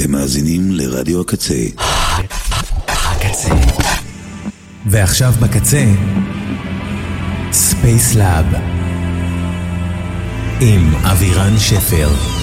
אתם מאזינים לרדיו הקצה. הקצה. ועכשיו בקצה, ספייס לאב. עם אבירן שפר.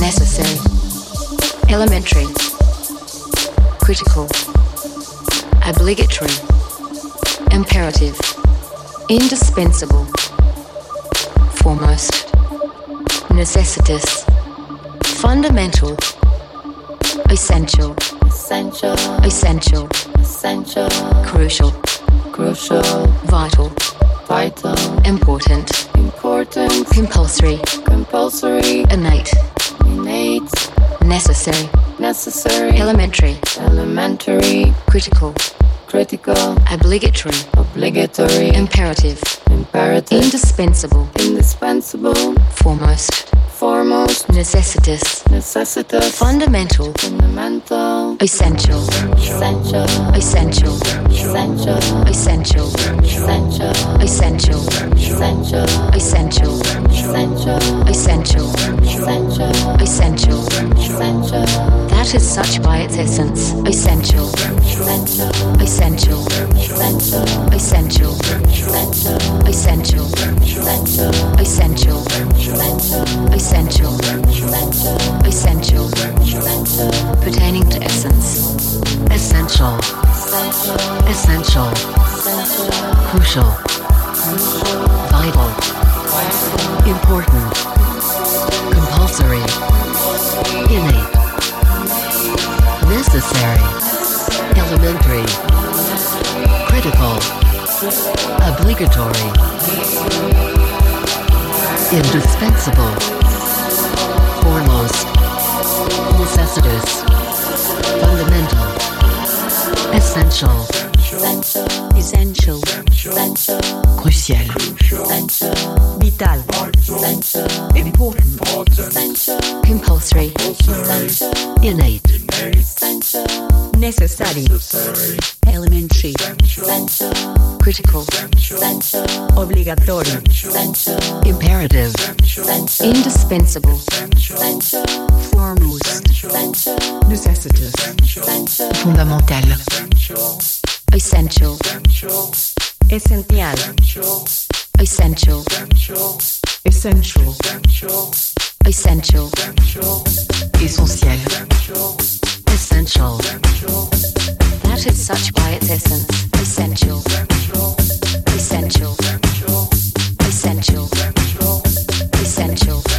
Necessary. Elementary. Critical. Obligatory. Imperative. Indispensable. Foremost. Necessitous. Fundamental. Essential. Essential. Essential. Crucial. Crucial. Vital. Vital. Important important, compulsory, compulsory, innate, innate, necessary, necessary, elementary, elementary, critical, critical, obligatory, obligatory, imperative, imperative, indispensable, indispensable, foremost, foremost, necessitous, necessitous, fundamental, fundamental, essential, essential, essential, essential, essential, essential, essential, essential, essential, essential, essential, essential, essential. essential, That is such by its essence, essential, essential, essential, essential, essential, essential, essential, essential, essential, essential, essential, pertaining to essence, essential, essential, crucial, vital, important, compulsory, innate, necessary, elementary, critical, obligatory, indispensable, foremost, necessitous, fundamental, essential, essential, crucial, vital, important, compulsory, innate, necessary, elementary, critical, obligatory, imperative, indispensable, foremost, necessitous, fondamental, essential, essential, essential, essential, essential, essentiel, essential. That is such by its essence, essential, essential, essential, essential, essential,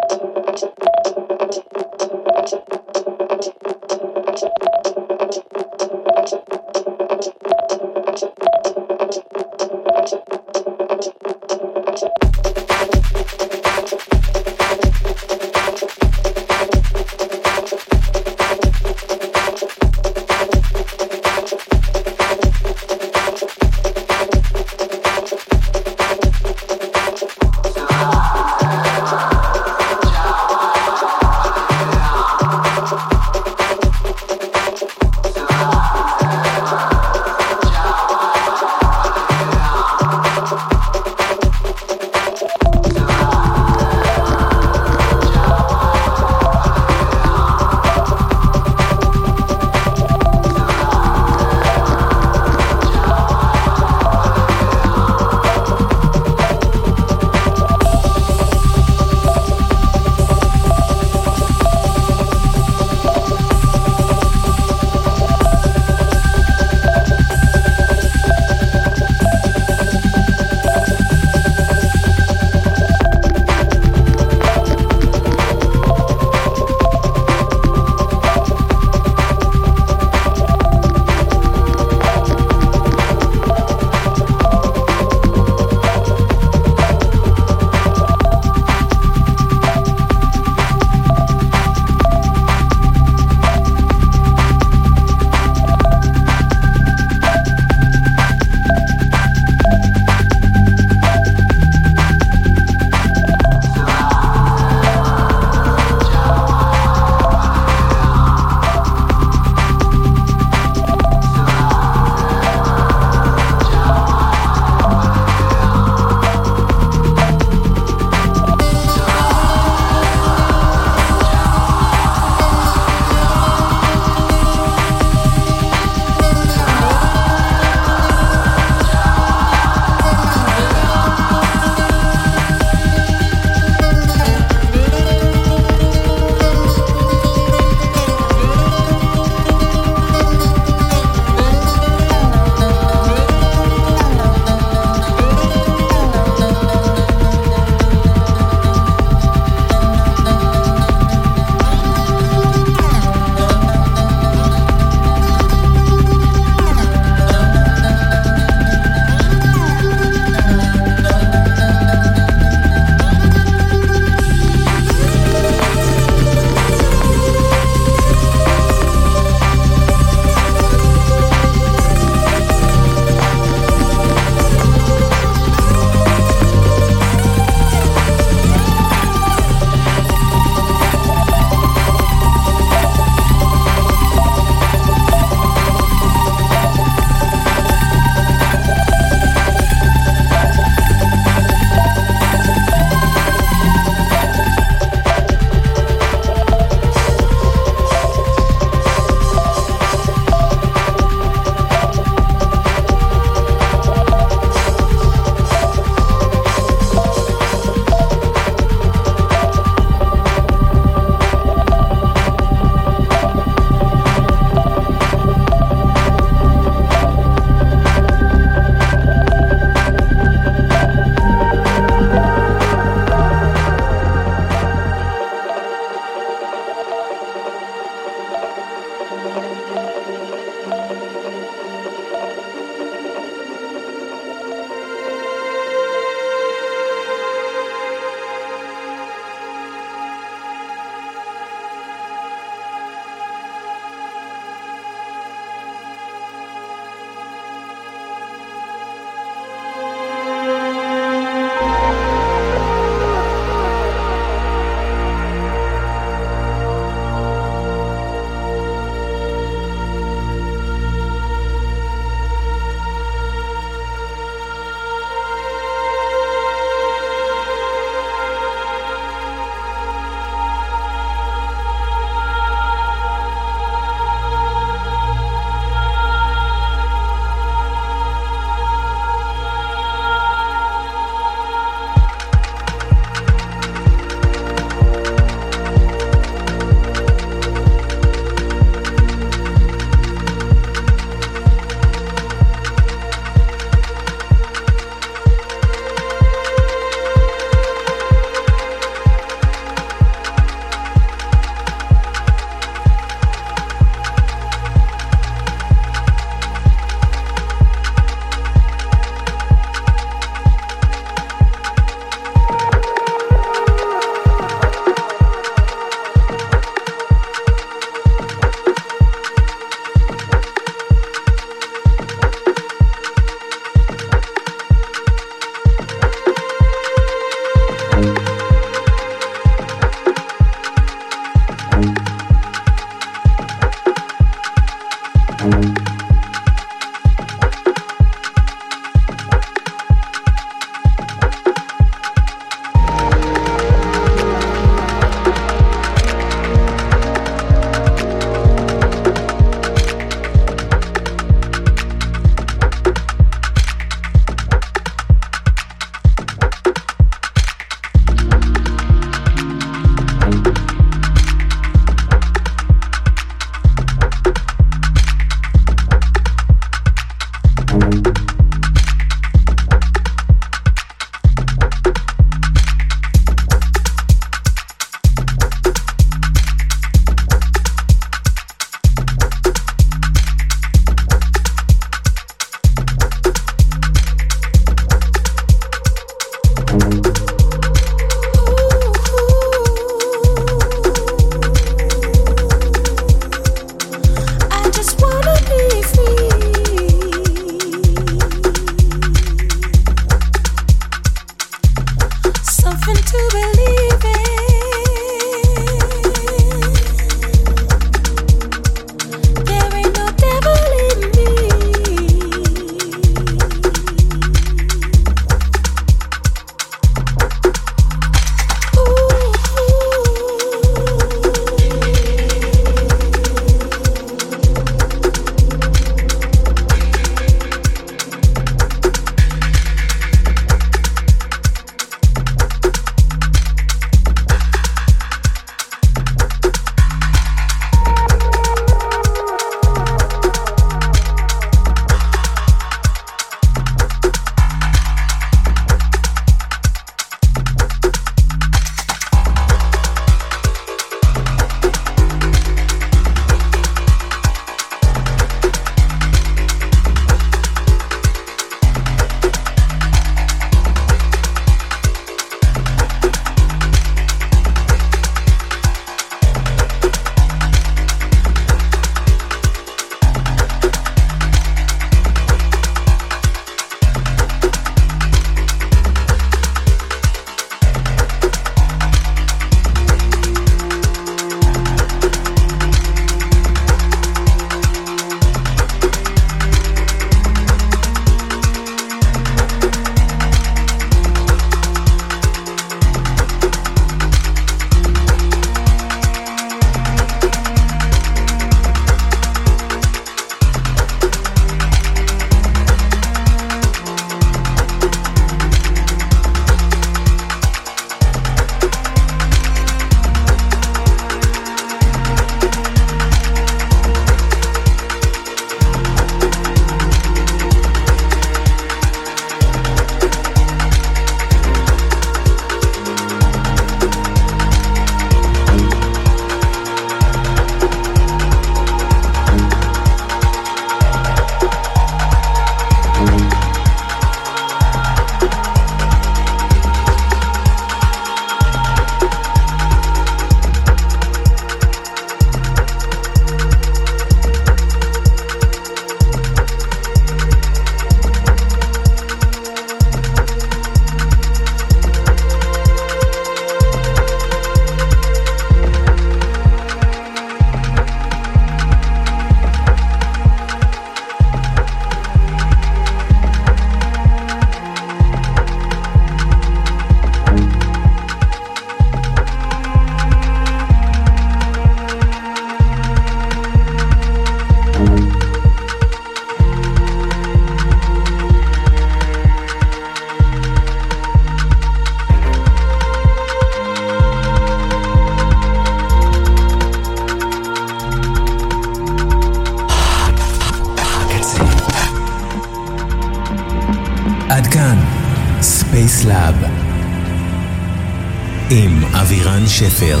Sheffield.